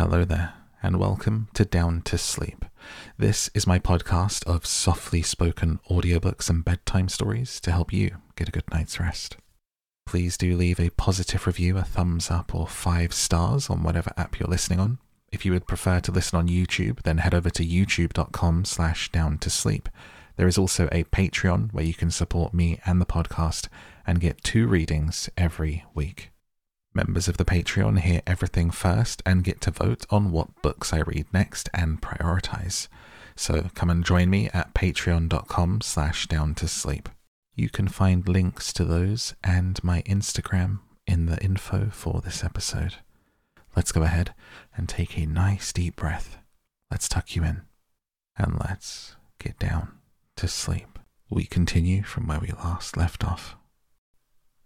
Hello there, and welcome to Down to Sleep. This is my podcast of softly spoken audiobooks and bedtime stories to help you get a good night's rest. Please do leave a positive review, a thumbs up, or five stars on whatever app you're listening on. If you would prefer to listen on YouTube, then head over to youtube.com slash down to sleep. There is also a Patreon where you can support me and the podcast and get two readings every week. Members of the Patreon hear everything first and get to vote on what books I read next and prioritize. So come and join me at patreon.com slash down to sleep. You can find links to those and my Instagram in the info for this episode. Let's go ahead and take a nice deep breath. Let's tuck you in and let's get down to sleep. We continue from where we last left off.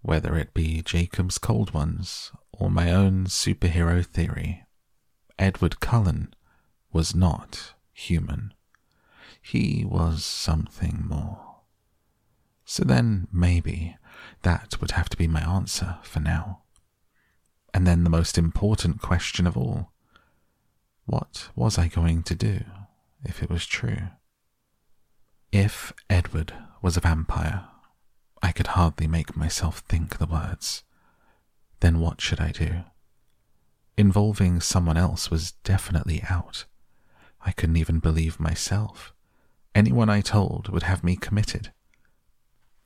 Whether it be Jacob's Cold Ones or my own superhero theory, Edward Cullen was not human. He was something more. So then maybe that would have to be my answer for now. And then the most important question of all what was I going to do if it was true? If Edward was a vampire, I could hardly make myself think the words. Then what should I do? Involving someone else was definitely out. I couldn't even believe myself. Anyone I told would have me committed.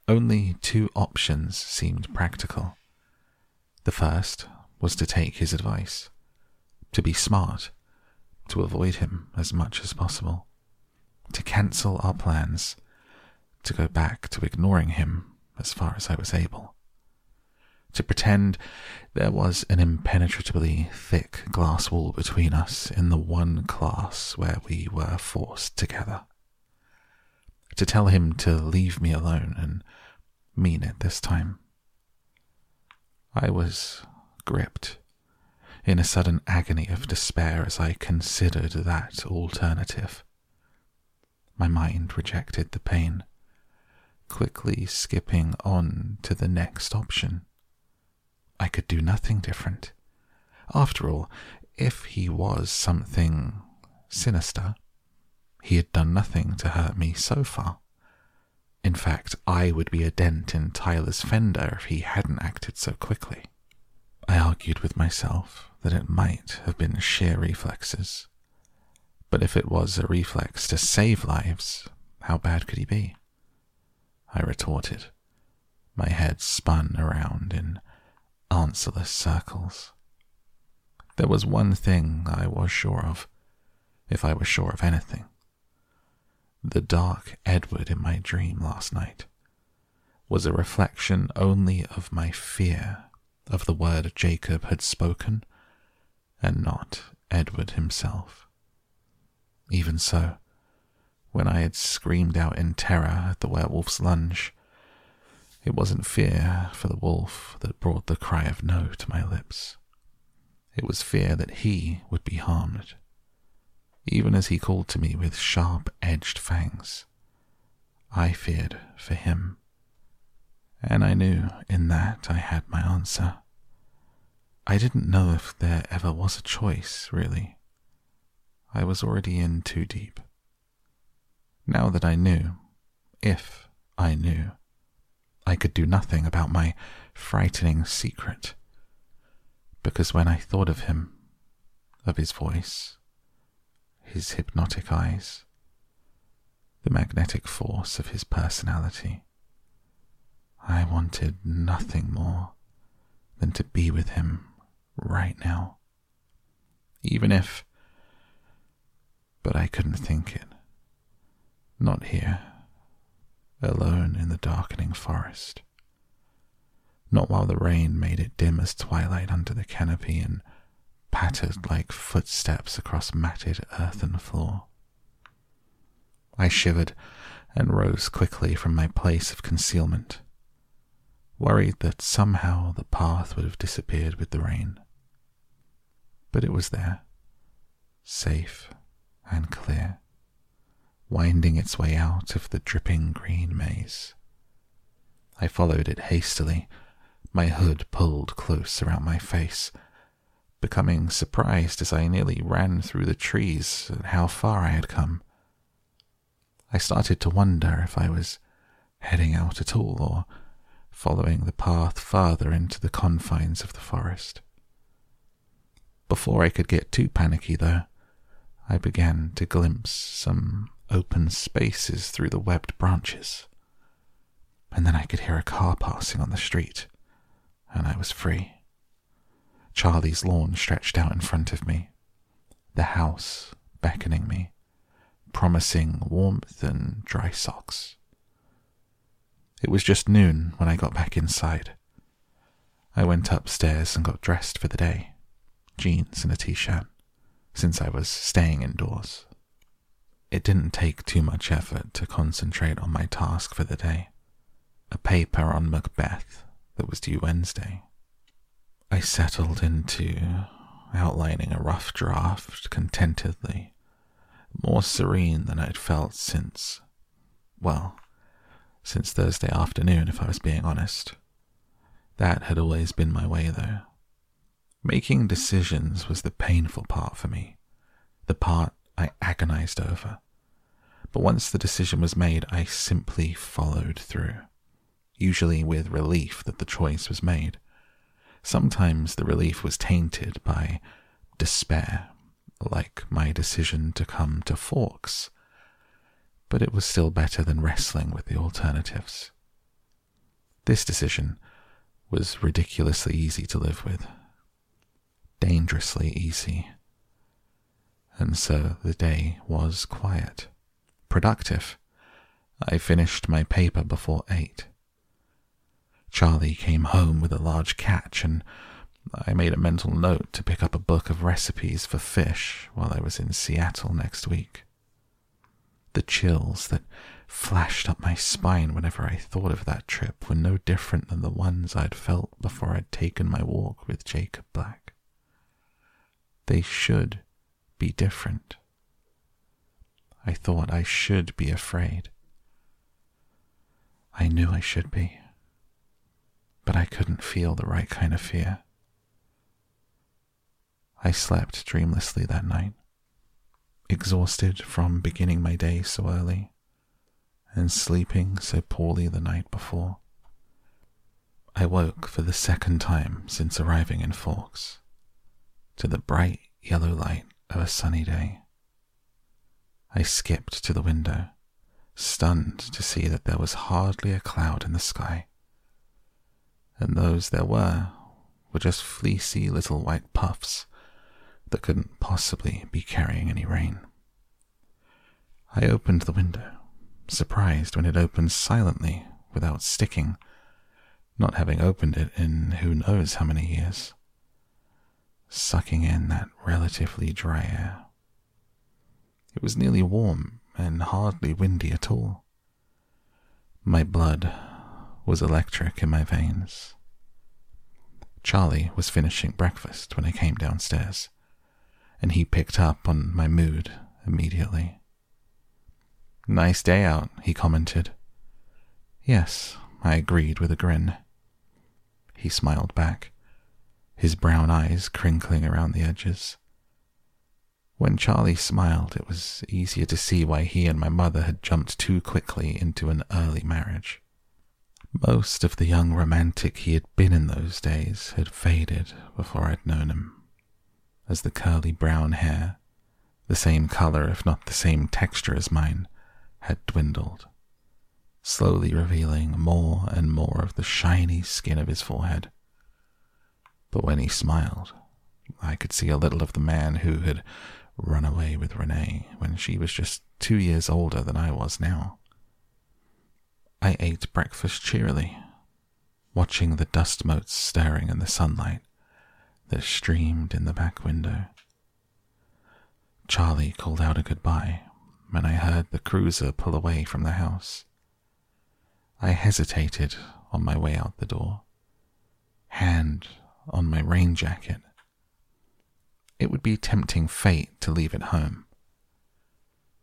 Only two options seemed practical. The first was to take his advice, to be smart, to avoid him as much as possible, to cancel our plans, to go back to ignoring him as far as I was able. To pretend there was an impenetrably thick glass wall between us in the one class where we were forced together. To tell him to leave me alone and mean it this time. I was gripped in a sudden agony of despair as I considered that alternative. My mind rejected the pain quickly skipping on to the next option. I could do nothing different. After all, if he was something sinister, he had done nothing to hurt me so far. In fact, I would be a dent in Tyler's fender if he hadn't acted so quickly. I argued with myself that it might have been sheer reflexes. But if it was a reflex to save lives, how bad could he be? I retorted. My head spun around in answerless circles. There was one thing I was sure of, if I was sure of anything. The dark Edward in my dream last night was a reflection only of my fear of the word Jacob had spoken, and not Edward himself. Even so, when I had screamed out in terror at the werewolf's lunge. It wasn't fear for the wolf that brought the cry of no to my lips. It was fear that he would be harmed, even as he called to me with sharp edged fangs. I feared for him, and I knew in that I had my answer. I didn't know if there ever was a choice, really. I was already in too deep. Now that I knew, if I knew, I could do nothing about my frightening secret. Because when I thought of him, of his voice, his hypnotic eyes, the magnetic force of his personality, I wanted nothing more than to be with him right now. Even if. But I couldn't think it. Not here, alone in the darkening forest. Not while the rain made it dim as twilight under the canopy and pattered like footsteps across matted earthen floor. I shivered and rose quickly from my place of concealment, worried that somehow the path would have disappeared with the rain. But it was there, safe and clear winding its way out of the dripping green maze. I followed it hastily, my hood pulled close around my face, becoming surprised as I nearly ran through the trees at how far I had come. I started to wonder if I was heading out at all or following the path farther into the confines of the forest. Before I could get too panicky, though, I began to glimpse some open spaces through the webbed branches. And then I could hear a car passing on the street, and I was free. Charlie's lawn stretched out in front of me, the house beckoning me, promising warmth and dry socks. It was just noon when I got back inside. I went upstairs and got dressed for the day jeans and a t shirt, since I was staying indoors. It didn't take too much effort to concentrate on my task for the day a paper on Macbeth that was due Wednesday. I settled into outlining a rough draft contentedly, more serene than I'd felt since, well, since Thursday afternoon, if I was being honest. That had always been my way, though. Making decisions was the painful part for me, the part I agonized over. But once the decision was made, I simply followed through, usually with relief that the choice was made. Sometimes the relief was tainted by despair, like my decision to come to Forks, but it was still better than wrestling with the alternatives. This decision was ridiculously easy to live with, dangerously easy. And so the day was quiet, productive. I finished my paper before eight. Charlie came home with a large catch, and I made a mental note to pick up a book of recipes for fish while I was in Seattle next week. The chills that flashed up my spine whenever I thought of that trip were no different than the ones I'd felt before I'd taken my walk with Jacob Black. They should be different. I thought I should be afraid. I knew I should be but I couldn't feel the right kind of fear. I slept dreamlessly that night, exhausted from beginning my day so early and sleeping so poorly the night before. I woke for the second time since arriving in Forks to the bright yellow light of a sunny day. I skipped to the window, stunned to see that there was hardly a cloud in the sky and those there were were just fleecy little white puffs that couldn't possibly be carrying any rain. I opened the window, surprised when it opened silently without sticking, not having opened it in who knows how many years, sucking in that relatively dry air. It was nearly warm and hardly windy at all. My blood was electric in my veins. Charlie was finishing breakfast when I came downstairs, and he picked up on my mood immediately. Nice day out, he commented. Yes, I agreed with a grin. He smiled back, his brown eyes crinkling around the edges. When Charlie smiled, it was easier to see why he and my mother had jumped too quickly into an early marriage. Most of the young romantic he had been in those days had faded before I'd known him, as the curly brown hair, the same color if not the same texture as mine, had dwindled, slowly revealing more and more of the shiny skin of his forehead. But when he smiled, I could see a little of the man who had run away with Renee when she was just two years older than I was now. I ate breakfast cheerily, watching the dust motes stirring in the sunlight that streamed in the back window. Charlie called out a goodbye when I heard the cruiser pull away from the house. I hesitated on my way out the door, hand on my rain jacket. It would be tempting fate to leave it home.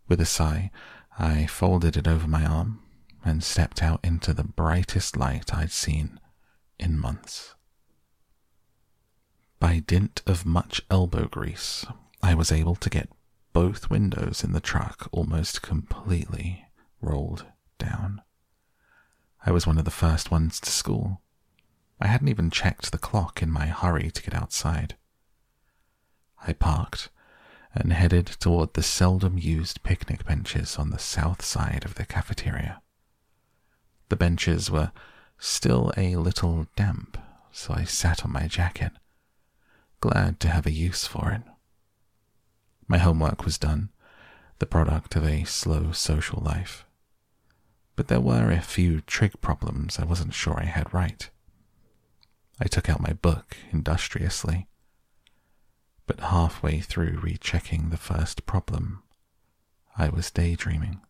With a sigh, I folded it over my arm and stepped out into the brightest light I'd seen in months. By dint of much elbow grease, I was able to get both windows in the truck almost completely rolled down. I was one of the first ones to school. I hadn't even checked the clock in my hurry to get outside. I parked and headed toward the seldom used picnic benches on the south side of the cafeteria. The benches were still a little damp, so I sat on my jacket, glad to have a use for it. My homework was done, the product of a slow social life. But there were a few trig problems I wasn't sure I had right. I took out my book industriously, but halfway through rechecking the first problem, I was daydreaming,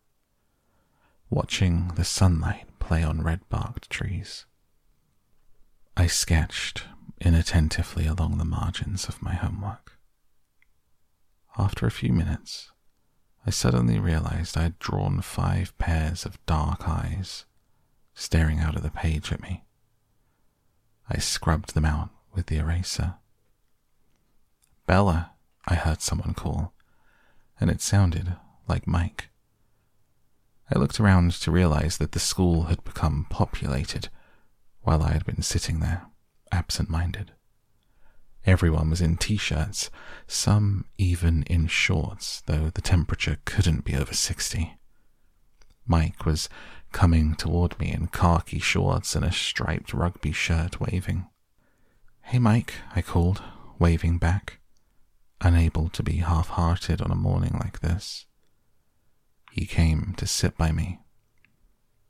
watching the sunlight play on red barked trees. I sketched inattentively along the margins of my homework. After a few minutes, I suddenly realized I had drawn five pairs of dark eyes staring out of the page at me. I scrubbed them out with the eraser. Bella, I heard someone call, and it sounded like Mike. I looked around to realize that the school had become populated while I had been sitting there, absent minded. Everyone was in t shirts, some even in shorts, though the temperature couldn't be over 60. Mike was coming toward me in khaki shorts and a striped rugby shirt, waving. Hey, Mike, I called, waving back, unable to be half hearted on a morning like this. He came to sit by me,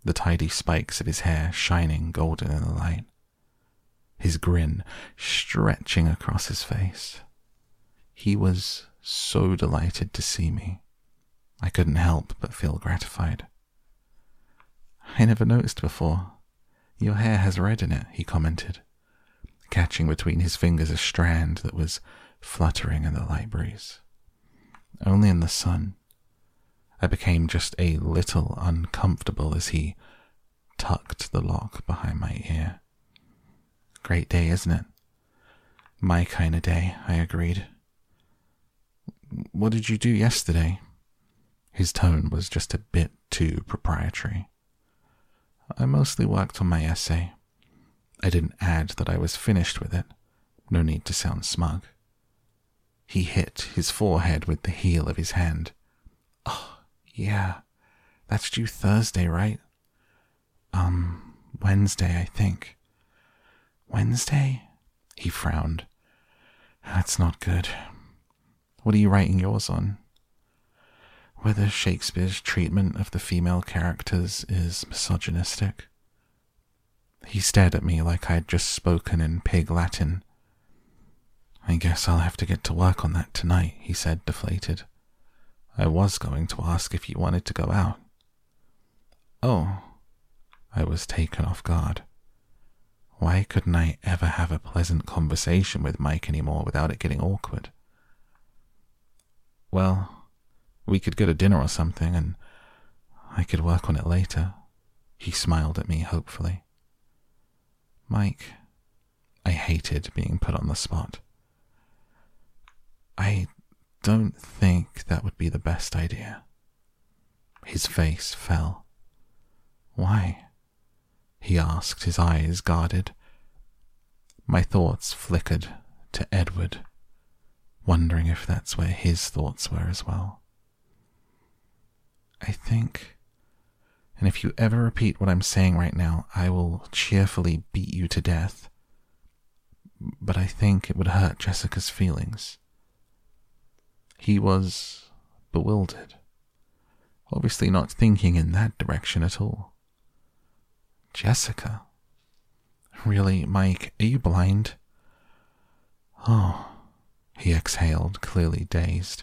the tidy spikes of his hair shining golden in the light his grin stretching across his face. He was so delighted to see me. I couldn't help but feel gratified. I never noticed before. Your hair has red in it, he commented, catching between his fingers a strand that was fluttering in the light breeze. Only in the sun. I became just a little uncomfortable as he tucked the lock behind my ear. Great day, isn't it? My kind of day, I agreed. What did you do yesterday? His tone was just a bit too proprietary. I mostly worked on my essay. I didn't add that I was finished with it. No need to sound smug. He hit his forehead with the heel of his hand. Oh, yeah. That's due Thursday, right? Um, Wednesday, I think. Wednesday? He frowned. That's not good. What are you writing yours on? Whether Shakespeare's treatment of the female characters is misogynistic. He stared at me like I had just spoken in pig Latin. I guess I'll have to get to work on that tonight, he said, deflated. I was going to ask if you wanted to go out. Oh, I was taken off guard. Why couldn't I ever have a pleasant conversation with Mike anymore without it getting awkward? Well, we could go to dinner or something, and I could work on it later. He smiled at me hopefully. Mike, I hated being put on the spot. I don't think that would be the best idea. His face fell. Why? he asked, his eyes guarded. My thoughts flickered to Edward, wondering if that's where his thoughts were as well. I think, and if you ever repeat what I'm saying right now, I will cheerfully beat you to death. But I think it would hurt Jessica's feelings. He was bewildered, obviously not thinking in that direction at all. Jessica. Really, Mike, are you blind? Oh, he exhaled, clearly dazed.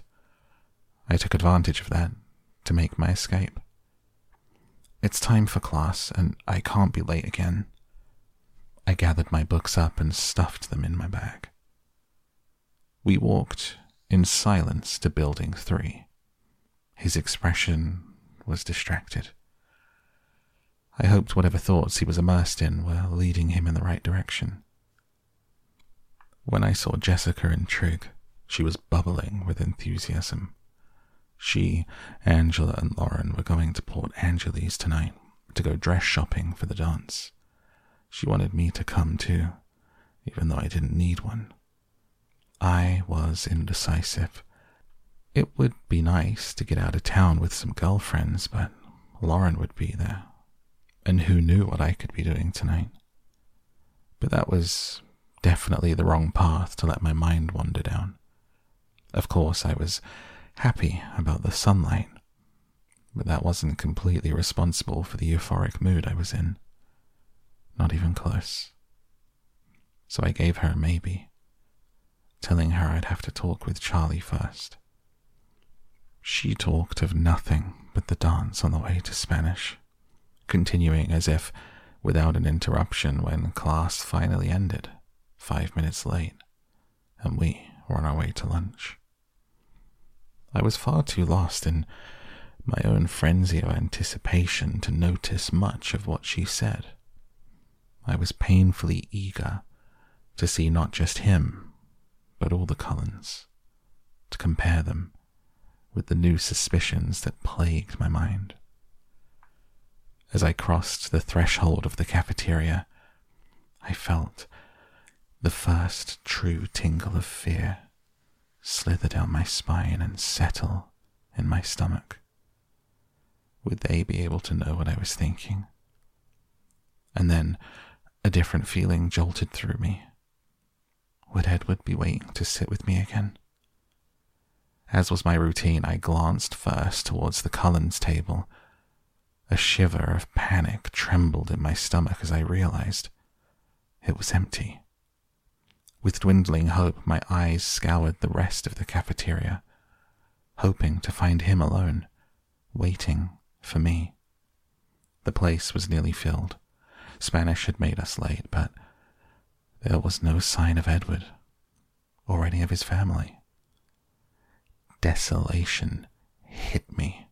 I took advantage of that to make my escape. It's time for class, and I can't be late again. I gathered my books up and stuffed them in my bag. We walked in silence to Building 3. His expression was distracted. I hoped whatever thoughts he was immersed in were leading him in the right direction. When I saw Jessica and Trig, she was bubbling with enthusiasm. She, Angela, and Lauren were going to Port Angeles tonight to go dress shopping for the dance. She wanted me to come too, even though I didn't need one. I was indecisive. It would be nice to get out of town with some girlfriends, but Lauren would be there. And who knew what I could be doing tonight? But that was definitely the wrong path to let my mind wander down. Of course, I was happy about the sunlight, but that wasn't completely responsible for the euphoric mood I was in. Not even close. So I gave her a maybe, telling her I'd have to talk with Charlie first. She talked of nothing but the dance on the way to Spanish, continuing as if without an interruption when class finally ended, five minutes late, and we were on our way to lunch. I was far too lost in my own frenzy of anticipation to notice much of what she said. I was painfully eager to see not just him, but all the Cullens, to compare them with the new suspicions that plagued my mind. As I crossed the threshold of the cafeteria, I felt the first true tingle of fear slither down my spine and settle in my stomach. Would they be able to know what I was thinking? And then a different feeling jolted through me. Would Edward be waiting to sit with me again? As was my routine, I glanced first towards the Cullens table. A shiver of panic trembled in my stomach as I realized it was empty. With dwindling hope, my eyes scoured the rest of the cafeteria, hoping to find him alone, waiting for me. The place was nearly filled. Spanish had made us late, but there was no sign of Edward or any of his family. Desolation hit me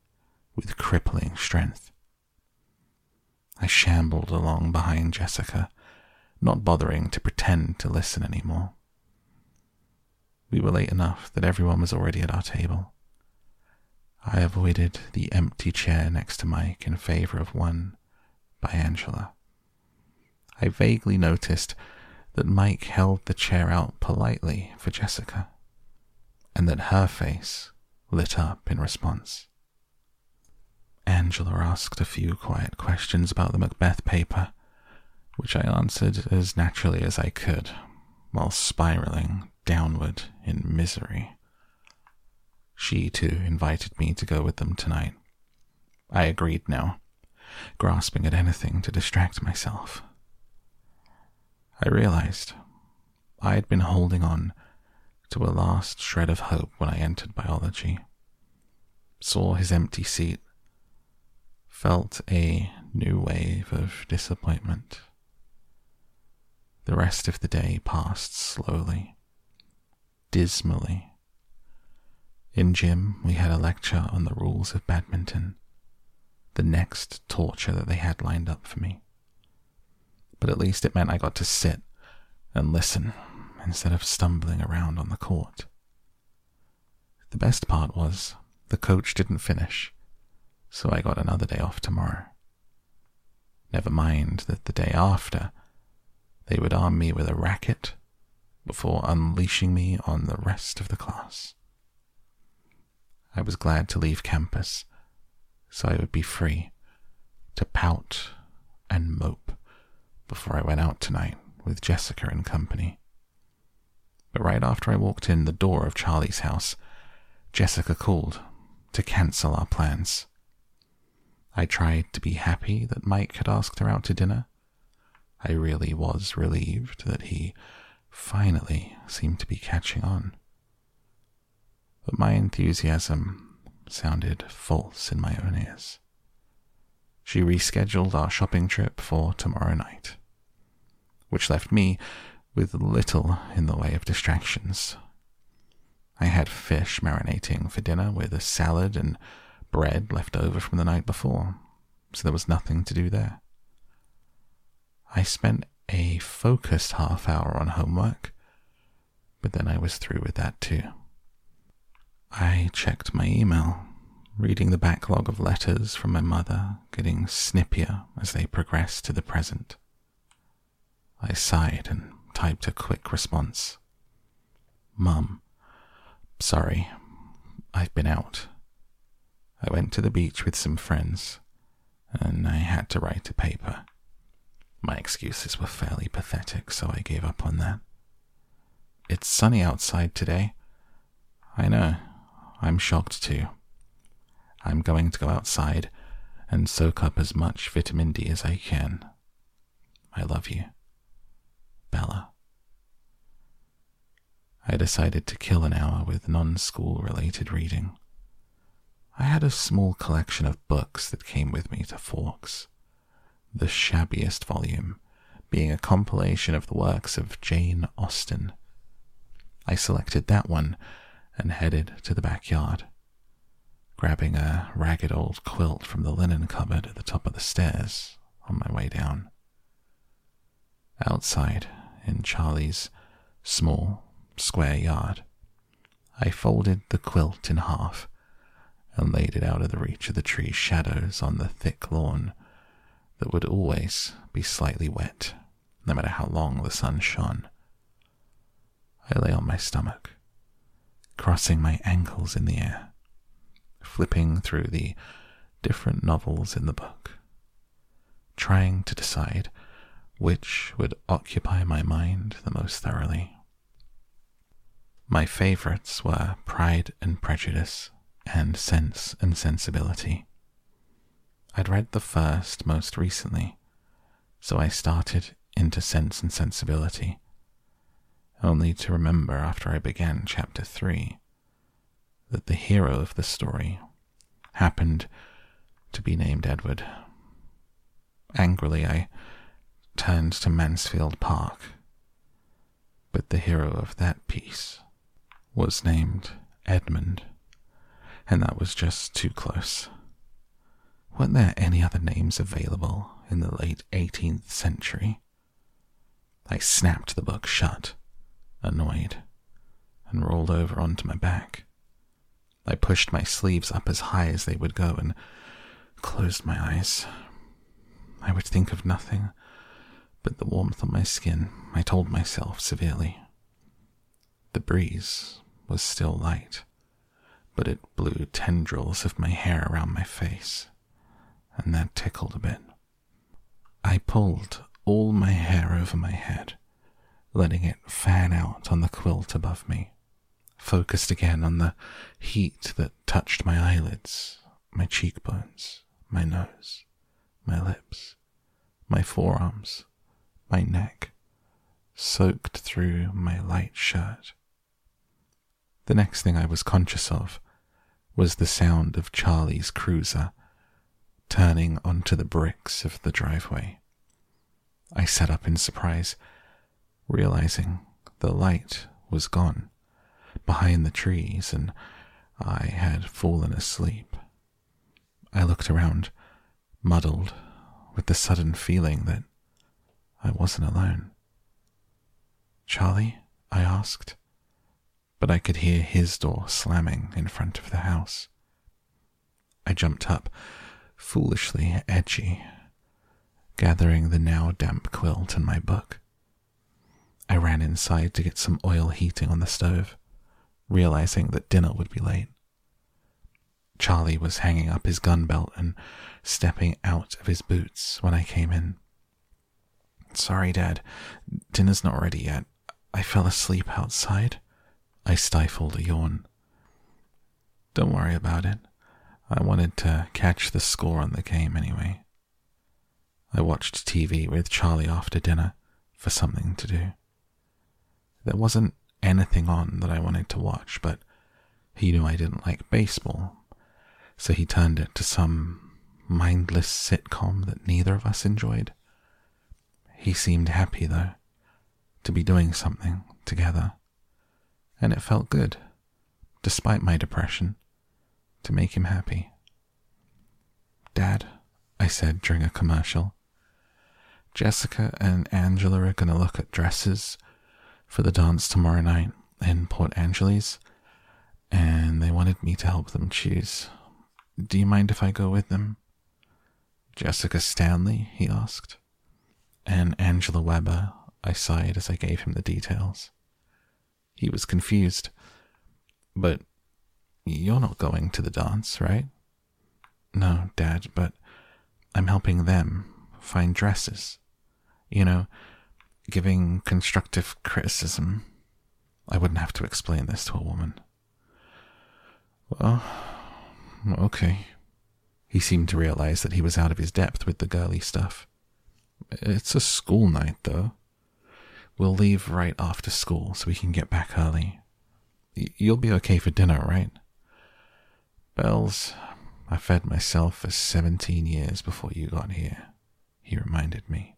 with crippling strength. I shambled along behind Jessica, not bothering to pretend to listen any more. We were late enough that everyone was already at our table. I avoided the empty chair next to Mike in favor of one by Angela. I vaguely noticed that Mike held the chair out politely for Jessica, and that her face lit up in response. Angela asked a few quiet questions about the Macbeth paper, which I answered as naturally as I could, while spiraling downward in misery. She, too, invited me to go with them tonight. I agreed now, grasping at anything to distract myself. I realized I had been holding on to a last shred of hope when I entered biology, saw his empty seat, felt a new wave of disappointment. The rest of the day passed slowly, dismally. In gym, we had a lecture on the rules of badminton, the next torture that they had lined up for me but at least it meant I got to sit and listen instead of stumbling around on the court. The best part was the coach didn't finish, so I got another day off tomorrow. Never mind that the day after, they would arm me with a racket before unleashing me on the rest of the class. I was glad to leave campus so I would be free to pout and mope before I went out tonight with Jessica and company. But right after I walked in the door of Charlie's house, Jessica called to cancel our plans. I tried to be happy that Mike had asked her out to dinner. I really was relieved that he finally seemed to be catching on. But my enthusiasm sounded false in my own ears. She rescheduled our shopping trip for tomorrow night which left me with little in the way of distractions. I had fish marinating for dinner with a salad and bread left over from the night before, so there was nothing to do there. I spent a focused half hour on homework But then I was through with that too. I checked my email, reading the backlog of letters from my mother, getting snippier as they progressed to the present. I sighed and typed a quick response. Mum, sorry, I've been out. I went to the beach with some friends, and I had to write a paper. My excuses were fairly pathetic, so I gave up on that. It's sunny outside today. I know, I'm shocked too. I'm going to go outside and soak up as much vitamin D as I can. I love you. Bella. I decided to kill an hour with non school related reading. I had a small collection of books that came with me to Forks, the shabbiest volume being a compilation of the works of Jane Austen. I selected that one and headed to the backyard, grabbing a ragged old quilt from the linen cupboard at the top of the stairs on my way down. Outside, in Charlie's small, square yard, I folded the quilt in half and laid it out of the reach of the tree's shadows on the thick lawn that would always be slightly wet, no matter how long the sun shone. I lay on my stomach, crossing my ankles in the air, flipping through the different novels in the book, trying to decide which would occupy my mind the most thoroughly. My favorites were Pride and Prejudice and Sense and Sensibility. I'd read the first most recently, so I started into Sense and Sensibility, only to remember after I began chapter 3 that the hero of the story happened to be named Edward. Angrily, I turned to Mansfield Park, but the hero of that piece was named Edmund, and that was just too close. Weren't there any other names available in the late 18th century? I snapped the book shut, annoyed, and rolled over onto my back. I pushed my sleeves up as high as they would go and closed my eyes. I would think of nothing but the warmth on my skin, I told myself severely. The breeze was still light, but it blew tendrils of my hair around my face and that tickled a bit. I pulled all my hair over my head, letting it fan out on the quilt above me, focused again on the heat that touched my eyelids, my cheekbones, my nose, my lips, my forearms, my neck, soaked through my light shirt. The next thing I was conscious of was the sound of Charlie's cruiser turning onto the bricks of the driveway. I sat up in surprise, realizing the light was gone behind the trees and I had fallen asleep. I looked around, muddled with the sudden feeling that I wasn't alone. Charlie? I asked, but I could hear his door slamming in front of the house. I jumped up foolishly edgy, gathering the now damp quilt and my book. I ran inside to get some oil heating on the stove, realizing that dinner would be late. Charlie was hanging up his gun belt and stepping out of his boots when I came in. Sorry, Dad, dinner's not ready yet. I fell asleep outside. I stifled a yawn. Don't worry about it. I wanted to catch the score on the game anyway. I watched TV with Charlie after dinner for something to do. There wasn't anything on that I wanted to watch, but he knew I didn't like baseball, so he turned it to some mindless sitcom that neither of us enjoyed. He seemed happy, though, to be doing something together, and it felt good, despite my depression to make him happy. Dad, I said during a commercial, Jessica and Angela are going to look at dresses for the dance tomorrow night, in Port Angeles, and they wanted me to help them choose. Do you mind if I go with them? Jessica Stanley? he asked. And Angela Weber, I sighed as I gave him the details. He was confused. But you're not going to the dance, right? No, Dad, but I'm helping them find dresses. You know, giving constructive criticism. I wouldn't have to explain this to a woman. Well, okay. He seemed to realize that he was out of his depth with the girly stuff. It's a school night, though. We'll leave right after school so we can get back early. You'll be okay for dinner, right? Bells, I fed myself for 17 years before you got here, he reminded me.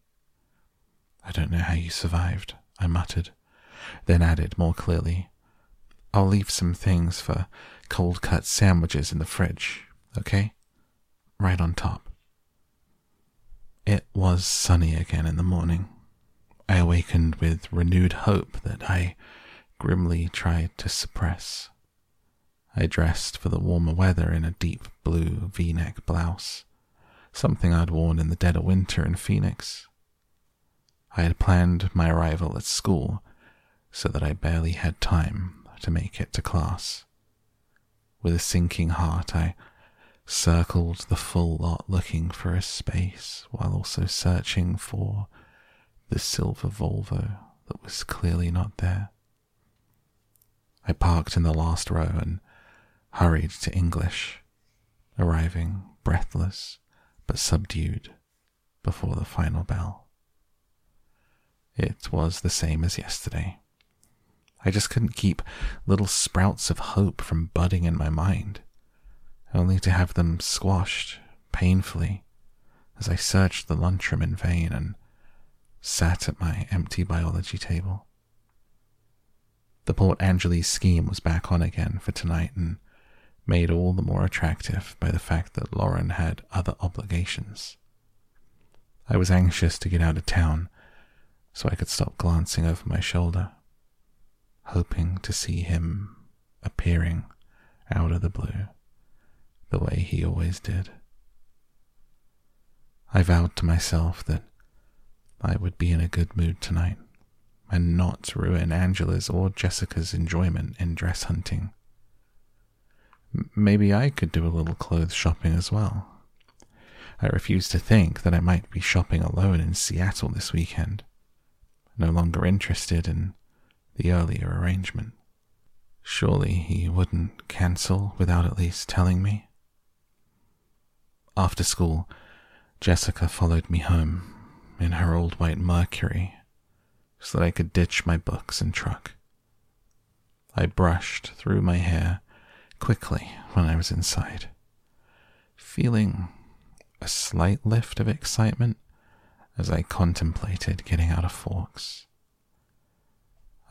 I don't know how you survived, I muttered, then added more clearly, I'll leave some things for cold cut sandwiches in the fridge, okay? Right on top. It was sunny again in the morning. I awakened with renewed hope that I grimly tried to suppress. I dressed for the warmer weather in a deep blue v neck blouse, something I'd worn in the dead of winter in Phoenix. I had planned my arrival at school so that I barely had time to make it to class. With a sinking heart, I circled the full lot looking for a space while also searching for the silver Volvo that was clearly not there. I parked in the last row and hurried to English, arriving breathless but subdued before the final bell. It was the same as yesterday. I just couldn't keep little sprouts of hope from budding in my mind, only to have them squashed painfully as I searched the lunchroom in vain and sat at my empty biology table. The Port Angeles scheme was back on again for tonight and made all the more attractive by the fact that Lauren had other obligations. I was anxious to get out of town so I could stop glancing over my shoulder, hoping to see him appearing out of the blue the way he always did. I vowed to myself that I would be in a good mood tonight and not ruin Angela's or Jessica's enjoyment in dress hunting. Maybe I could do a little clothes shopping as well. I refuse to think that I might be shopping alone in Seattle this weekend, no longer interested in the earlier arrangement. Surely he wouldn't cancel without at least telling me. After school, Jessica followed me home in her old white Mercury so that I could ditch my books and truck. I brushed through my hair quickly when I was inside, feeling a slight lift of excitement as I contemplated getting out of Forks.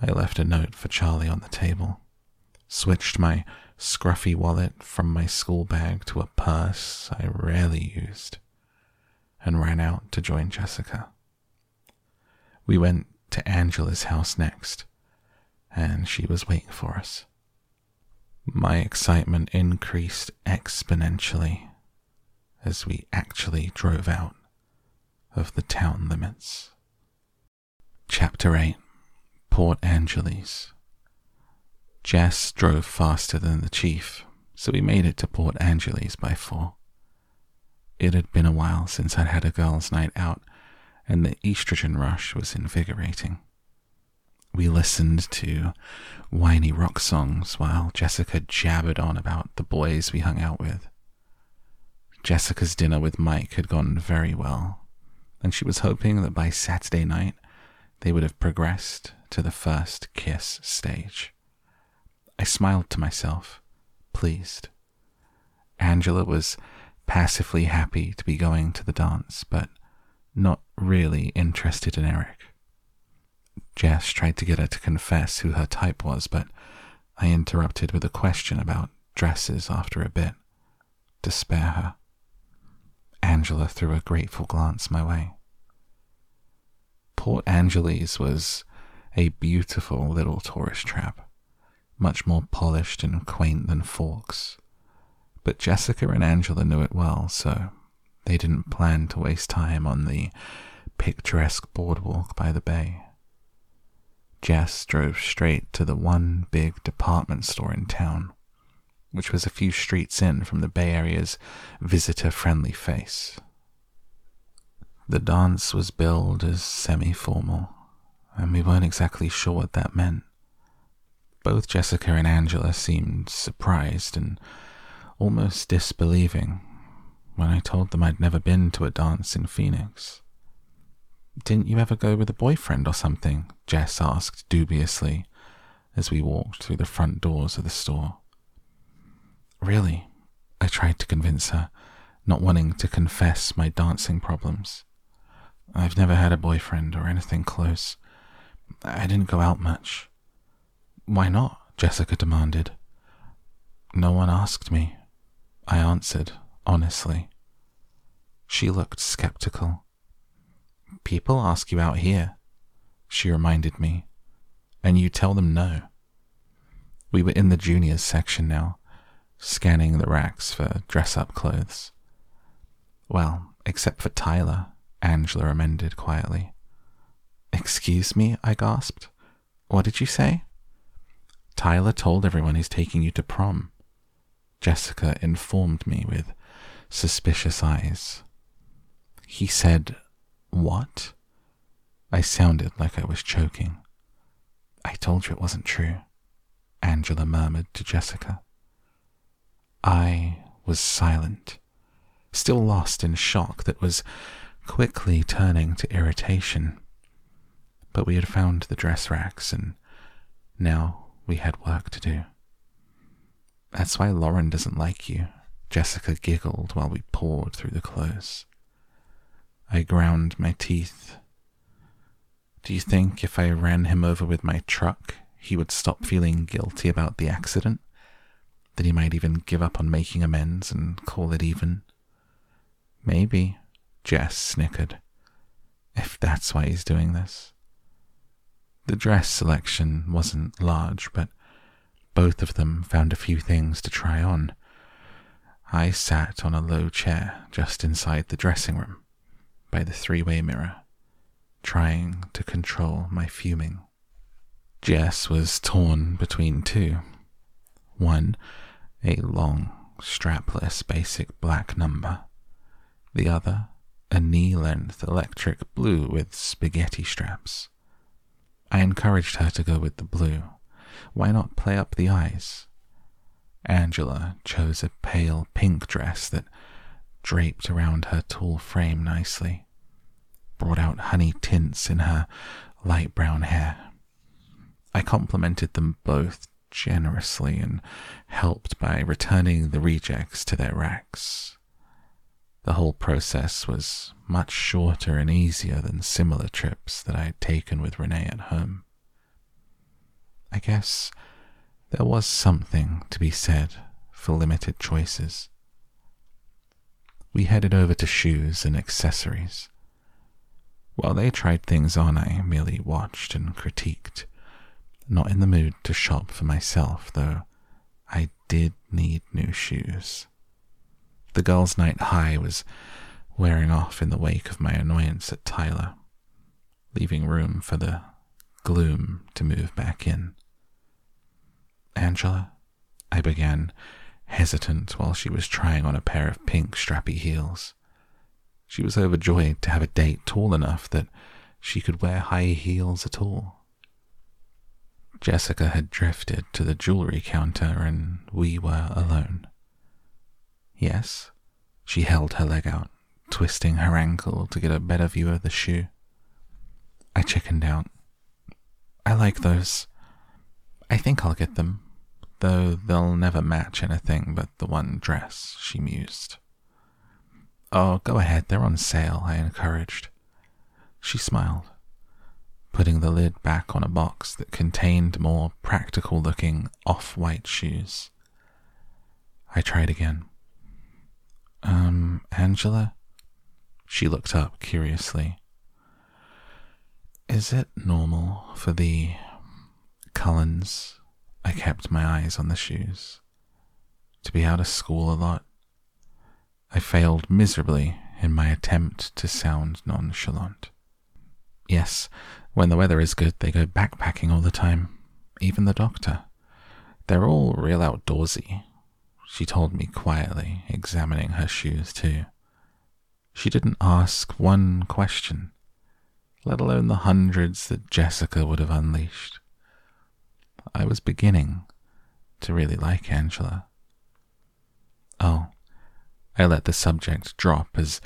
I left a note for Charlie on the table, switched my scruffy wallet from my school bag to a purse I rarely used, and ran out to join Jessica. We went to Angela's house next, and she was waiting for us. My excitement increased exponentially as we actually drove out of the town limits. Chapter 8 Port Angeles Jess drove faster than the chief, so we made it to Port Angeles by four. It had been a while since I'd had a girls' night out, and the estrogen rush was invigorating. We listened to whiny rock songs while Jessica jabbered on about the boys we hung out with. Jessica's dinner with Mike had gone very well, and she was hoping that by Saturday night they would have progressed to the first kiss stage. I smiled to myself, pleased. Angela was passively happy to be going to the dance, but not really interested in Eric. Jess tried to get her to confess who her type was, but I interrupted with a question about dresses after a bit, to spare her. Angela threw a grateful glance my way. Port Angeles was a beautiful little tourist trap, much more polished and quaint than Forks. But Jessica and Angela knew it well, so they didn't plan to waste time on the picturesque boardwalk by the bay. Jess drove straight to the one big department store in town, which was a few streets in from the Bay Area's visitor friendly face. The dance was billed as semi formal, and we weren't exactly sure what that meant. Both Jessica and Angela seemed surprised and almost disbelieving when I told them I'd never been to a dance in Phoenix. Didn't you ever go with a boyfriend or something? Jess asked dubiously as we walked through the front doors of the store. Really, I tried to convince her, not wanting to confess my dancing problems. I've never had a boyfriend or anything close. I didn't go out much. Why not? Jessica demanded. No one asked me. I answered, honestly. She looked skeptical. People ask you out here, she reminded me, and you tell them no. We were in the juniors section now, scanning the racks for dress up clothes. Well, except for Tyler, Angela amended quietly. Excuse me, I gasped. What did you say? Tyler told everyone he's taking you to prom. Jessica informed me with suspicious eyes. He said, What? I sounded like I was choking. I told you it wasn't true, Angela murmured to Jessica. I was silent, still lost in shock that was quickly turning to irritation. But we had found the dress racks, and now we had work to do. That's why Lauren doesn't like you, Jessica giggled while we pored through the clothes. I ground my teeth. Do you think if I ran him over with my truck, he would stop feeling guilty about the accident? That he might even give up on making amends and call it even? Maybe, Jess snickered. If that's why he's doing this. The dress selection wasn't large, but both of them found a few things to try on. I sat on a low chair just inside the dressing room, by the three way mirror, trying to control my fuming. Jess was torn between two. One, a long, strapless basic black number. The other, a knee length electric blue with spaghetti straps. I encouraged her to go with the blue. Why not play up the eyes? Angela chose a pale pink dress that draped around her tall frame nicely, brought out honey tints in her light brown hair. I complimented them both generously and helped by returning the rejects to their racks. The whole process was much shorter and easier than similar trips that I had taken with Renee at home. I guess there was something to be said for limited choices. We headed over to shoes and accessories. While they tried things on, I merely watched and critiqued, not in the mood to shop for myself, though I did need new shoes. The girls' night high was wearing off in the wake of my annoyance at Tyler, leaving room for the gloom to move back in. Angela, I began, hesitant while she was trying on a pair of pink strappy heels. She was overjoyed to have a date tall enough that she could wear high heels at all. Jessica had drifted to the jewelry counter and we were alone. Yes, she held her leg out, twisting her ankle to get a better view of the shoe. I chickened out. I like those. I think I'll get them, though they'll never match anything but the one dress, she mused. Oh, go ahead, they're on sale, I encouraged. She smiled, putting the lid back on a box that contained more practical looking off white shoes. I tried again. Um, Angela? She looked up curiously. Is it normal for the Cullens I kept my eyes on the shoes. To be out of school a lot, I failed miserably in my attempt to sound nonchalant. Yes, when the weather is good, they go backpacking all the time, even the doctor. They're all real outdoorsy, she told me quietly, examining her shoes too. She didn't ask one question, let alone the hundreds that Jessica would have unleashed. I was beginning to really like Angela. Oh, I let the subject drop as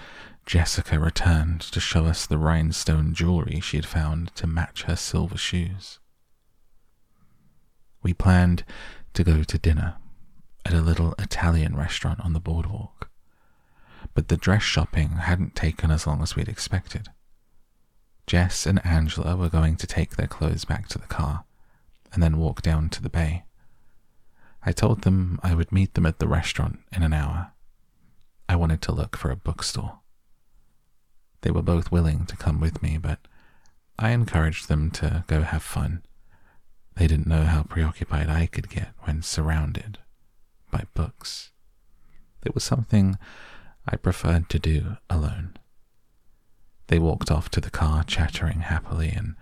Jessica returned to show us the rhinestone jewelry she had found to match her silver shoes. We planned to go to dinner at a little Italian restaurant on the boardwalk, but the dress shopping hadn't taken as long as we'd expected. Jess and Angela were going to take their clothes back to the car and then walk down to the bay. I told them I would meet them at the restaurant in an hour. I wanted to look for a bookstore. They were both willing to come with me, but I encouraged them to go have fun. They didn't know how preoccupied I could get when surrounded by books. It was something I preferred to do alone. They walked off to the car, chattering happily, and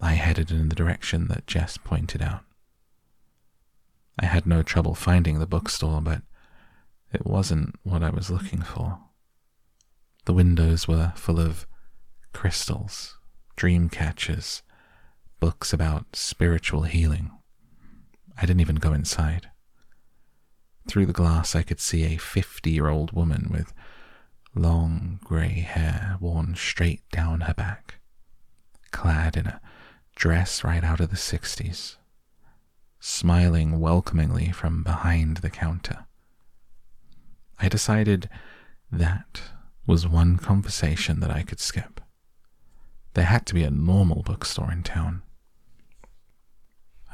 I headed in the direction that Jess pointed out. I had no trouble finding the bookstore, but it wasn't what I was looking for. The windows were full of crystals, dream catchers, books about spiritual healing. I didn't even go inside. Through the glass, I could see a 50 year old woman with long grey hair worn straight down her back, clad in a dress right out of the 60s, smiling welcomingly from behind the counter. I decided that was one conversation that I could skip. There had to be a normal bookstore in town.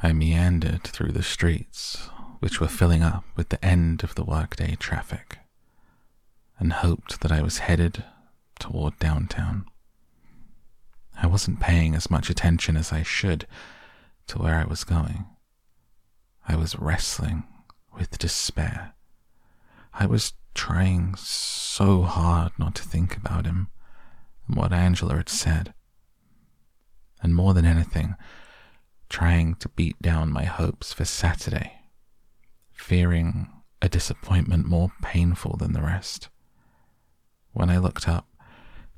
I meandered through the streets, which were filling up with the end of the workday traffic, and hoped that I was headed toward downtown. I wasn't paying as much attention as I should to where I was going. I was wrestling with despair. I was trying so hard not to think about him and what Angela had said. And more than anything, trying to beat down my hopes for Saturday fearing a disappointment more painful than the rest. When I looked up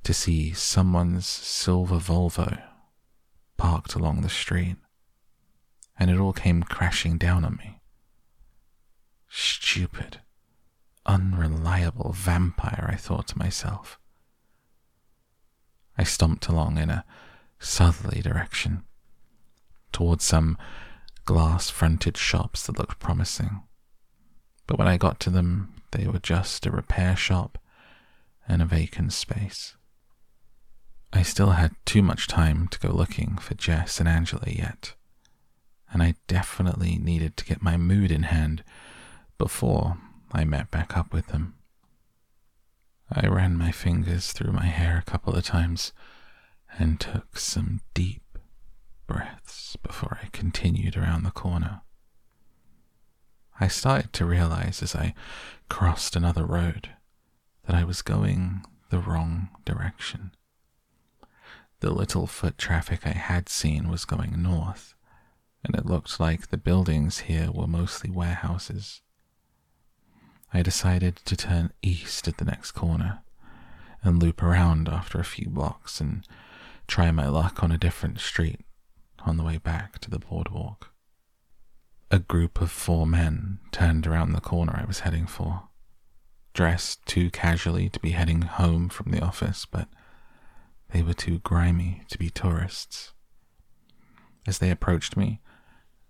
to see someone's silver Volvo parked along the street, and it all came crashing down on me. Stupid, unreliable vampire, I thought to myself. I stomped along in a southerly direction, towards some glass fronted shops that looked promising but when I got to them, they were just a repair shop and a vacant space. I still had too much time to go looking for Jess and Angela yet, and I definitely needed to get my mood in hand before I met back up with them. I ran my fingers through my hair a couple of times and took some deep breaths before I continued around the corner. I started to realize as I crossed another road that I was going the wrong direction. The little foot traffic I had seen was going north, and it looked like the buildings here were mostly warehouses. I decided to turn east at the next corner and loop around after a few blocks and try my luck on a different street on the way back to the boardwalk. A group of four men turned around the corner I was heading for, dressed too casually to be heading home from the office, but they were too grimy to be tourists. As they approached me,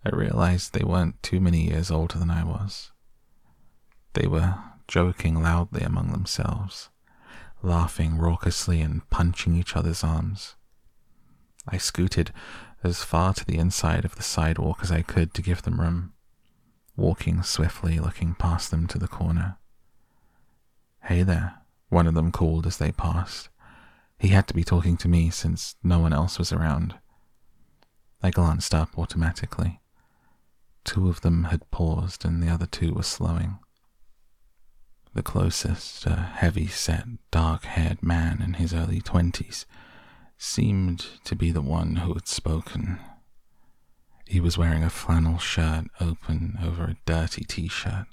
I realized they weren't too many years older than I was. They were joking loudly among themselves, laughing raucously and punching each other's arms. I scooted as far to the inside of the sidewalk as I could to give them room, walking swiftly, looking past them to the corner. Hey there, one of them called as they passed. He had to be talking to me since no one else was around. I glanced up automatically. two of them had paused and the other two were slowing. The closest, a heavy set, dark haired man in his early twenties, seemed to be the one who had spoken. He was wearing a flannel shirt open over a dirty t shirt,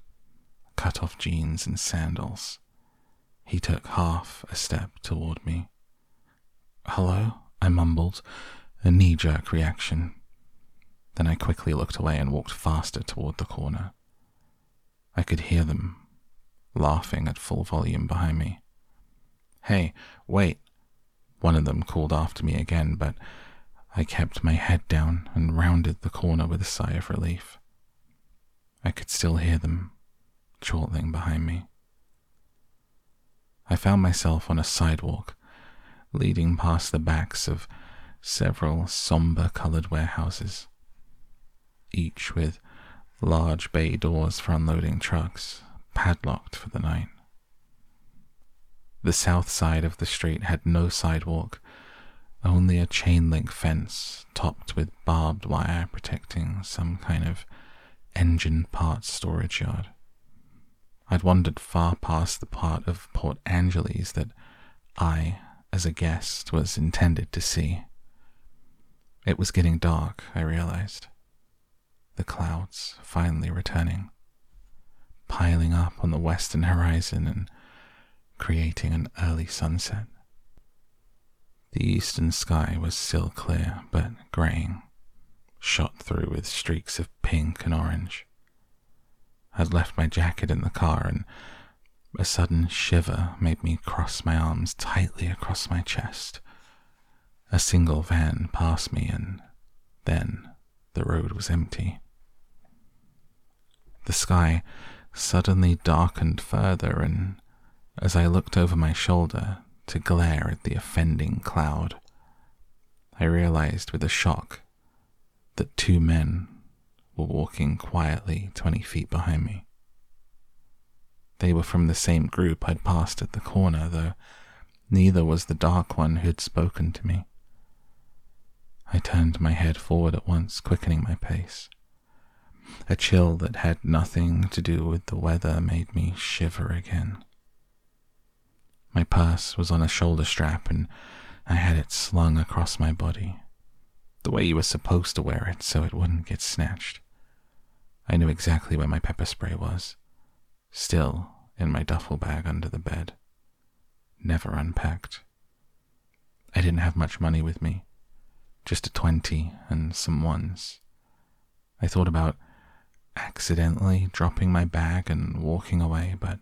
cut off jeans, and sandals. He took half a step toward me. Hello? I mumbled, a knee jerk reaction. Then I quickly looked away and walked faster toward the corner. I could hear them laughing at full volume behind me. Hey, wait! One of them called after me again, but I kept my head down and rounded the corner with a sigh of relief. I could still hear them chortling behind me. I found myself on a sidewalk leading past the backs of several somber colored warehouses, each with large bay doors for unloading trucks, padlocked for the night. The south side of the street had no sidewalk, only a chain link fence topped with barbed wire protecting some kind of engine parts storage yard. I'd wandered far past the part of Port Angeles that I, as a guest, was intended to see. It was getting dark, I realized. The clouds finally returning, piling up on the western horizon and creating an early sunset. The eastern sky was still clear, but graying, shot through with streaks of pink and orange. I'd left my jacket in the car, and a sudden shiver made me cross my arms tightly across my chest. A single van passed me, and then the road was empty. The sky suddenly darkened further, and as I looked over my shoulder to glare at the offending cloud, I realized with a shock that two men were walking quietly 20 feet behind me. They were from the same group I'd passed at the corner, though neither was the dark one who'd spoken to me. I turned my head forward at once, quickening my pace. A chill that had nothing to do with the weather made me shiver again. My purse was on a shoulder strap, and I had it slung across my body, the way you were supposed to wear it so it wouldn't get snatched. I knew exactly where my pepper spray was, still in my duffel bag under the bed, never unpacked. I didn't have much money with me, just a twenty and some ones. I thought about accidentally dropping my bag and walking away, but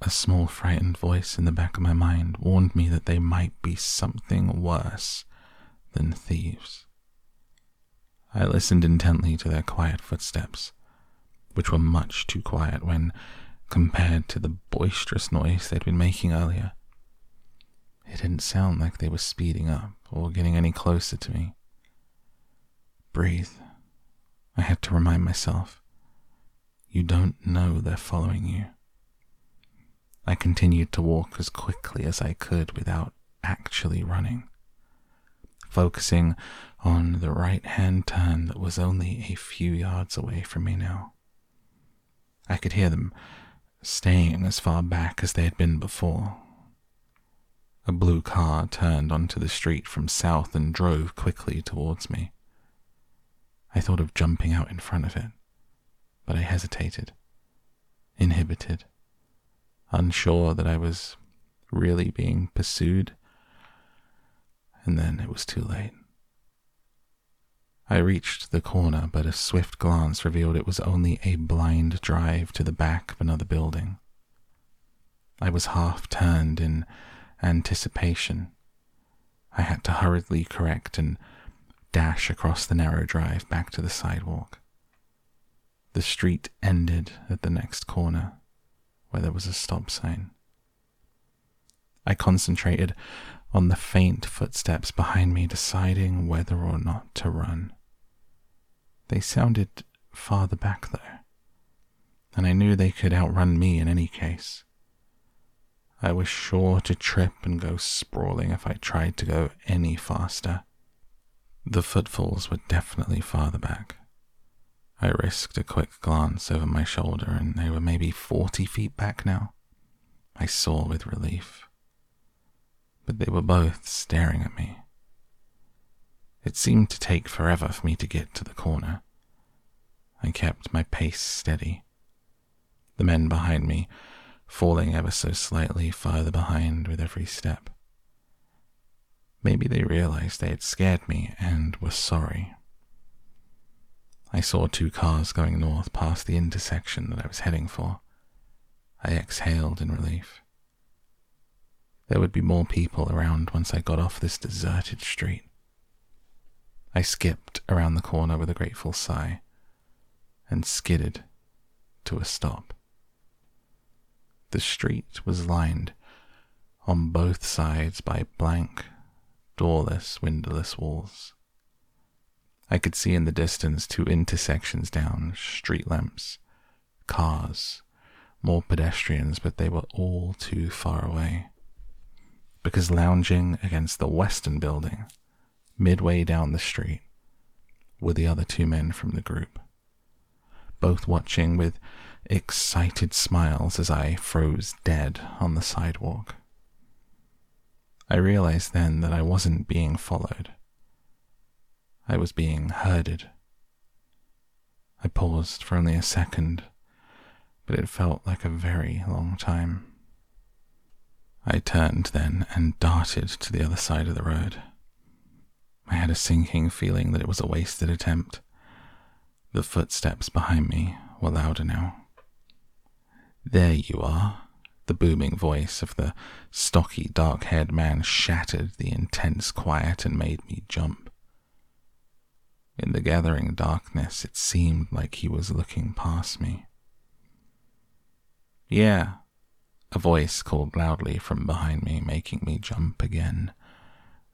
a small frightened voice in the back of my mind warned me that they might be something worse than thieves. I listened intently to their quiet footsteps, which were much too quiet when compared to the boisterous noise they'd been making earlier. It didn't sound like they were speeding up or getting any closer to me. Breathe. I had to remind myself. You don't know they're following you. I continued to walk as quickly as I could without actually running focusing on the right hand turn that was only a few yards away from me now. I could hear them staying as far back as they had been before. A blue car turned onto the street from south and drove quickly towards me. I thought of jumping out in front of it, but I hesitated, inhibited, unsure that I was really being pursued and then it was too late. I reached the corner, but a swift glance revealed it was only a blind drive to the back of another building. I was half turned in anticipation. I had to hurriedly correct and dash across the narrow drive back to the sidewalk. The street ended at the next corner, where there was a stop sign. I concentrated on the faint footsteps behind me, deciding whether or not to run. They sounded farther back though, and I knew they could outrun me in any case. I was sure to trip and go sprawling if I tried to go any faster. The footfalls were definitely farther back. I risked a quick glance over my shoulder, and they were maybe 40 feet back now. I saw with relief. But they were both staring at me. It seemed to take forever for me to get to the corner. I kept my pace steady. The men behind me falling ever so slightly farther behind with every step. Maybe they realized they had scared me and were sorry. I saw two cars going north past the intersection that I was heading for. I exhaled in relief. There would be more people around once I got off this deserted street. I skipped around the corner with a grateful sigh and skidded to a stop. The street was lined on both sides by blank, doorless, windowless walls. I could see in the distance two intersections down, street lamps, cars, more pedestrians, but they were all too far away. Because lounging against the western building, midway down the street, were the other two men from the group, both watching with excited smiles as I froze dead on the sidewalk. I realized then that I wasn't being followed. I was being herded. I paused for only a second, but it felt like a very long time. I turned then and darted to the other side of the road. I had a sinking feeling that it was a wasted attempt. The footsteps behind me were louder now. There you are. The booming voice of the stocky, dark haired man shattered the intense quiet and made me jump. In the gathering darkness, it seemed like he was looking past me. Yeah, a voice called loudly from behind me, making me jump again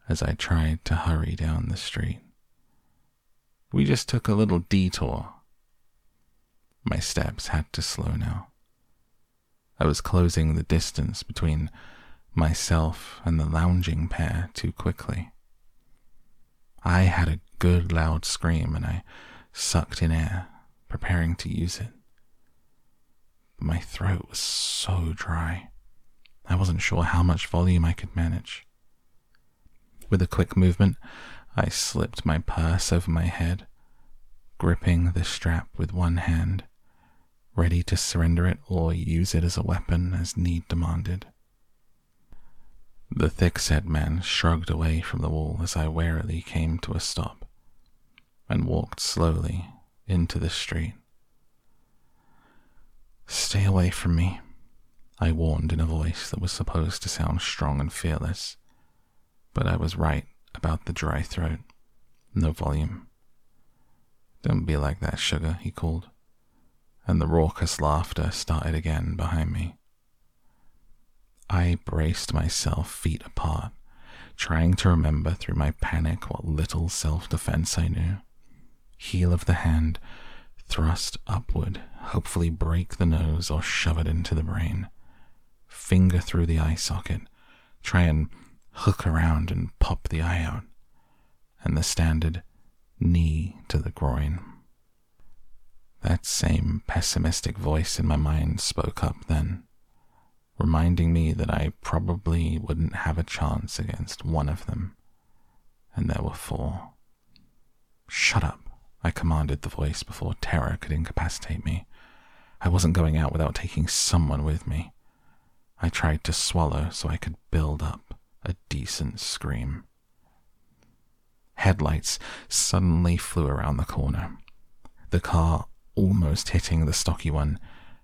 as I tried to hurry down the street. We just took a little detour. My steps had to slow now. I was closing the distance between myself and the lounging pair too quickly. I had a good loud scream and I sucked in air, preparing to use it. But my throat was so dry, I wasn't sure how much volume I could manage. With a quick movement, I slipped my purse over my head, gripping the strap with one hand, ready to surrender it or use it as a weapon as need demanded. The thick-set man shrugged away from the wall as I warily came to a stop and walked slowly into the street. Stay away from me, I warned in a voice that was supposed to sound strong and fearless, but I was right about the dry throat. No volume. Don't be like that, sugar, he called, and the raucous laughter started again behind me. I braced myself feet apart, trying to remember through my panic what little self defense I knew heel of the hand, thrust upward, hopefully break the nose or shove it into the brain. Finger through the eye socket, try and hook around and pop the eye out. And the standard knee to the groin. That same pessimistic voice in my mind spoke up then, reminding me that I probably wouldn't have a chance against one of them, and there were four. Shut up. I commanded the voice before terror could incapacitate me. I wasn't going out without taking someone with me. I tried to swallow so I could build up a decent scream. Headlights suddenly flew around the corner, the car almost hitting the stocky one,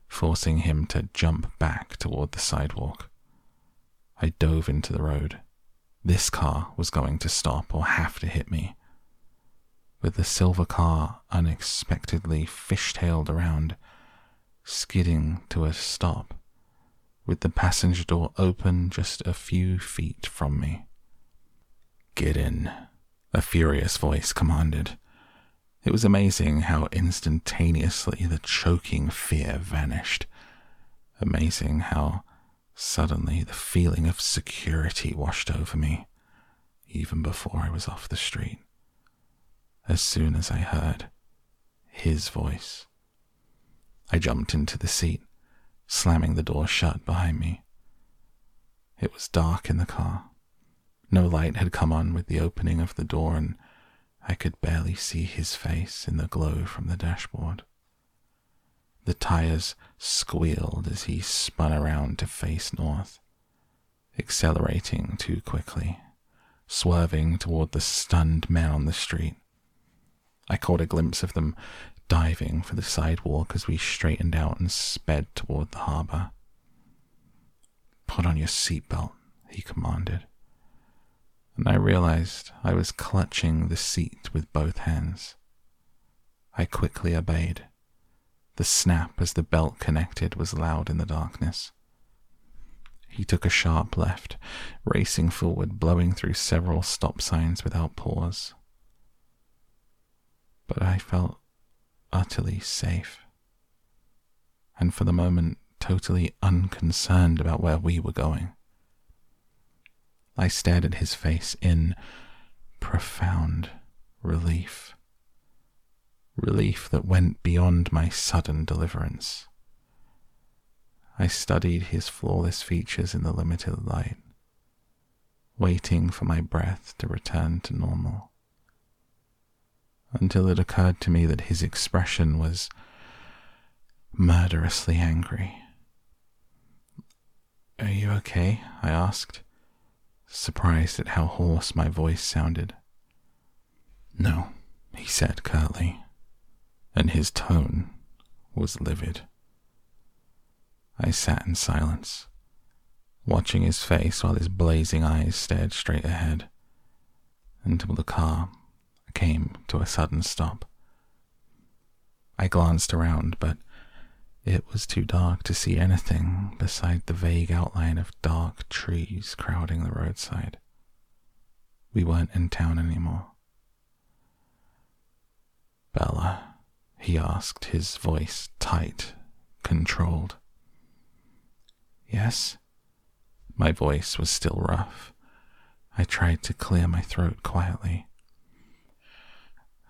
forcing him to jump back toward the sidewalk. I dove into the road. This car was going to stop or have to hit me with the silver car unexpectedly fishtailed around, skidding to a stop, with the passenger door open just a few feet from me. Get in, a furious voice commanded. It was amazing how instantaneously the choking fear vanished. Amazing how suddenly the feeling of security washed over me, even before I was off the street as soon as I heard his voice. I jumped into the seat, slamming the door shut behind me. It was dark in the car. No light had come on with the opening of the door, and I could barely see his face in the glow from the dashboard. The tires squealed as he spun around to face north, accelerating too quickly, swerving toward the stunned men on the street. I caught a glimpse of them diving for the sidewalk as we straightened out and sped toward the harbor. Put on your seatbelt, he commanded. And I realized I was clutching the seat with both hands. I quickly obeyed. The snap as the belt connected was loud in the darkness. He took a sharp left, racing forward, blowing through several stop signs without pause. But I felt utterly safe, and for the moment totally unconcerned about where we were going. I stared at his face in profound relief. Relief that went beyond my sudden deliverance. I studied his flawless features in the limited light, waiting for my breath to return to normal until it occurred to me that his expression was murderously angry. Are you okay? I asked, surprised at how hoarse my voice sounded. No, he said curtly, and his tone was livid. I sat in silence, watching his face while his blazing eyes stared straight ahead until the car came to a sudden stop. I glanced around, but it was too dark to see anything beside the vague outline of dark trees crowding the roadside. We weren't in town anymore. Bella, he asked, his voice tight, controlled. Yes? My voice was still rough. I tried to clear my throat quietly.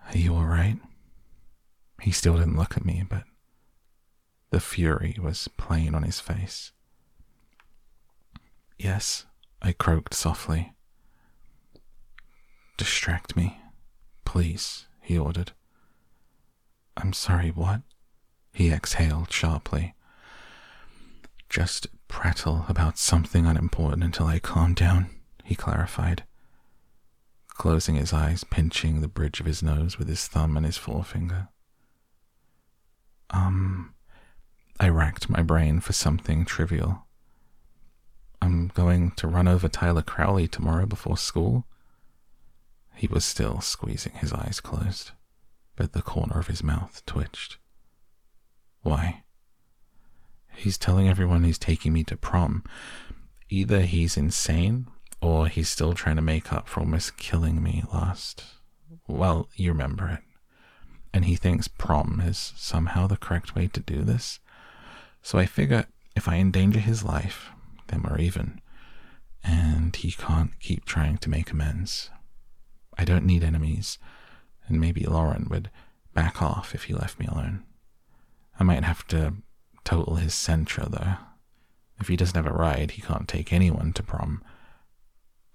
Are you all right? He still didn't look at me, but the fury was plain on his face. Yes, I croaked softly. Distract me, please, he ordered. I'm sorry, what? He exhaled sharply. Just prattle about something unimportant until I calm down, he clarified closing his eyes, pinching the bridge of his nose with his thumb and his forefinger. Um, I racked my brain for something trivial. I'm going to run over Tyler Crowley tomorrow before school. He was still squeezing his eyes closed, but the corner of his mouth twitched. Why? He's telling everyone he's taking me to prom. Either he's insane or he's still trying to make up for almost killing me last. Well, you remember it. And he thinks prom is somehow the correct way to do this. So I figure if I endanger his life, then we're even. And he can't keep trying to make amends. I don't need enemies, and maybe Lauren would back off if he left me alone. I might have to total his Sentra, though. If he doesn't have a ride, he can't take anyone to prom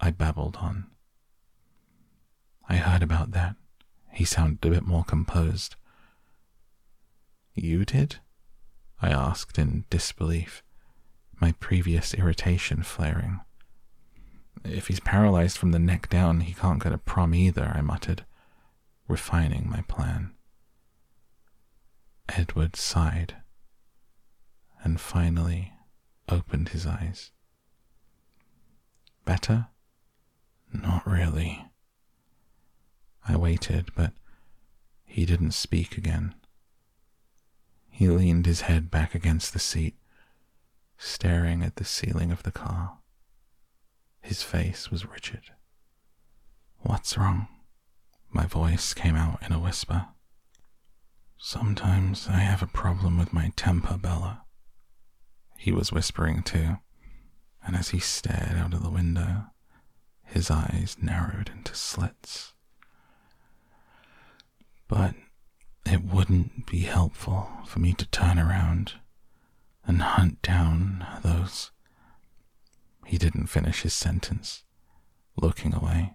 I babbled on. I heard about that. He sounded a bit more composed. You did? I asked in disbelief, my previous irritation flaring. If he's paralyzed from the neck down, he can't go to prom either, I muttered, refining my plan. Edward sighed and finally opened his eyes. Better? Not really. I waited, but he didn't speak again. He leaned his head back against the seat, staring at the ceiling of the car. His face was rigid. What's wrong? My voice came out in a whisper. Sometimes I have a problem with my temper, Bella. He was whispering too, and as he stared out of the window, his eyes narrowed into slits. But it wouldn't be helpful for me to turn around and hunt down those. He didn't finish his sentence, looking away,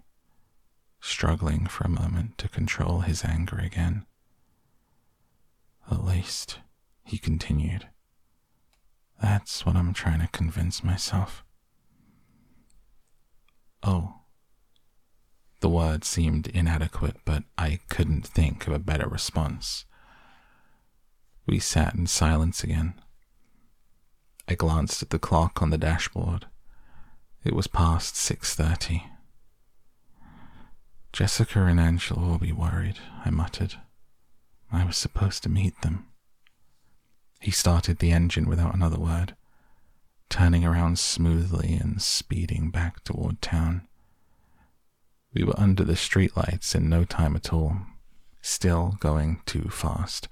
struggling for a moment to control his anger again. At least, he continued, that's what I'm trying to convince myself. Oh. The word seemed inadequate, but I couldn't think of a better response. We sat in silence again. I glanced at the clock on the dashboard. It was past 6:30. Jessica and Angela will be worried, I muttered. I was supposed to meet them. He started the engine without another word, turning around smoothly and speeding back toward town. We were under the streetlights in no time at all, still going too fast,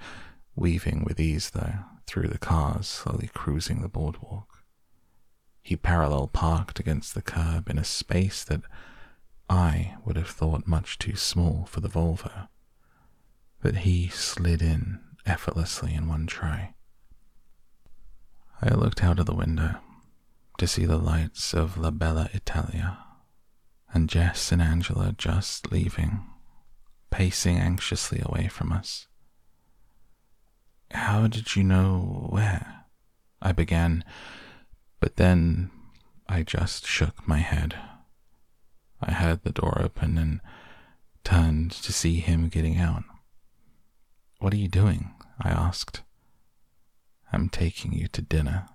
weaving with ease, though, through the cars, slowly cruising the boardwalk. He parallel parked against the curb in a space that I would have thought much too small for the Volvo, but he slid in effortlessly in one try. I looked out of the window to see the lights of La Bella Italia and Jess and Angela just leaving, pacing anxiously away from us. How did you know where? I began, but then I just shook my head. I heard the door open and turned to see him getting out. What are you doing? I asked. I'm taking you to dinner.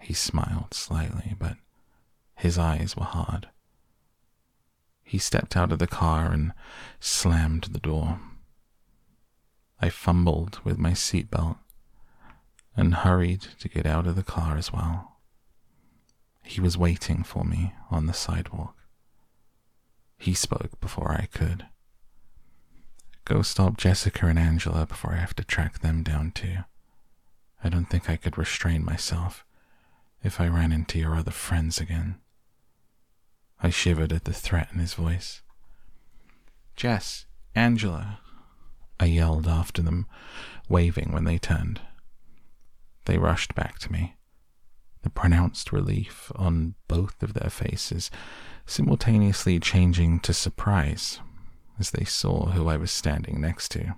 He smiled slightly, but his eyes were hard. He stepped out of the car and slammed the door. I fumbled with my seatbelt and hurried to get out of the car as well. He was waiting for me on the sidewalk. He spoke before I could. Go stop Jessica and Angela before I have to track them down too. I don't think I could restrain myself if I ran into your other friends again. I shivered at the threat in his voice. Jess, Angela, I yelled after them, waving when they turned. They rushed back to me, the pronounced relief on both of their faces simultaneously changing to surprise as they saw who I was standing next to.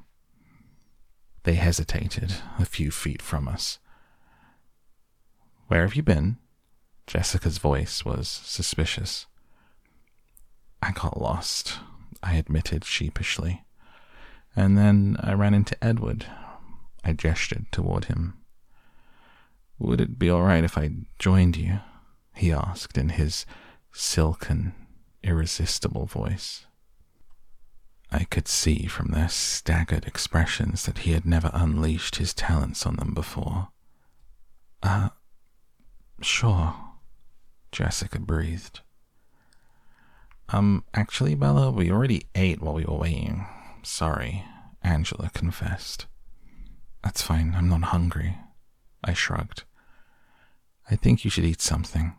They hesitated a few feet from us. Where have you been? Jessica's voice was suspicious. I got lost, I admitted sheepishly. And then I ran into Edward. I gestured toward him. Would it be all right if I joined you? he asked in his silken, irresistible voice. I could see from their staggered expressions that he had never unleashed his talents on them before. Uh, sure, Jessica breathed. Um, actually, Bella, we already ate while we were waiting. Sorry, Angela confessed. That's fine, I'm not hungry. I shrugged. I think you should eat something.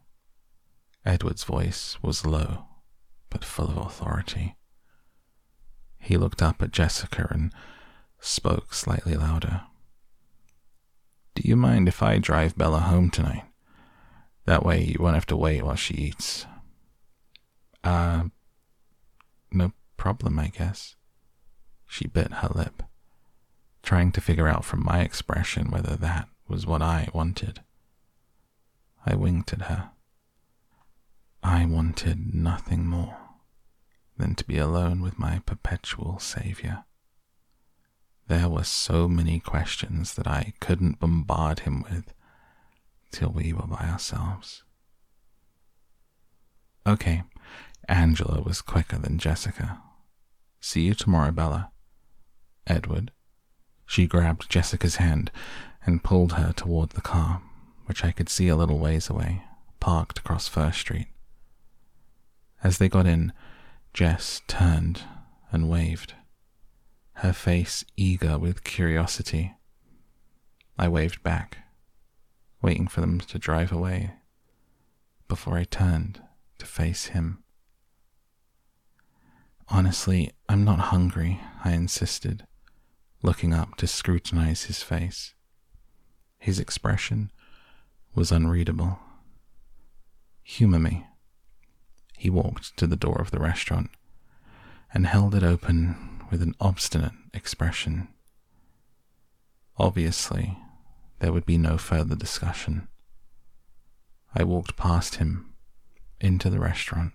Edward's voice was low, but full of authority. He looked up at Jessica and spoke slightly louder. Do you mind if I drive Bella home tonight? That way you won't have to wait while she eats. Uh, no problem, I guess. She bit her lip, trying to figure out from my expression whether that was what I wanted. I winked at her. I wanted nothing more than to be alone with my perpetual Saviour. There were so many questions that I couldn't bombard him with till we were by ourselves. Okay, Angela was quicker than Jessica. See you tomorrow, Bella. Edward. She grabbed Jessica's hand and pulled her toward the car, which I could see a little ways away, parked across First Street. As they got in, Jess turned and waved, her face eager with curiosity. I waved back, waiting for them to drive away, before I turned to face him. Honestly, I'm not hungry, I insisted, looking up to scrutinize his face. His expression was unreadable. Humor me. He walked to the door of the restaurant and held it open with an obstinate expression. Obviously, there would be no further discussion. I walked past him into the restaurant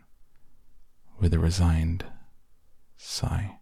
with a resigned sigh.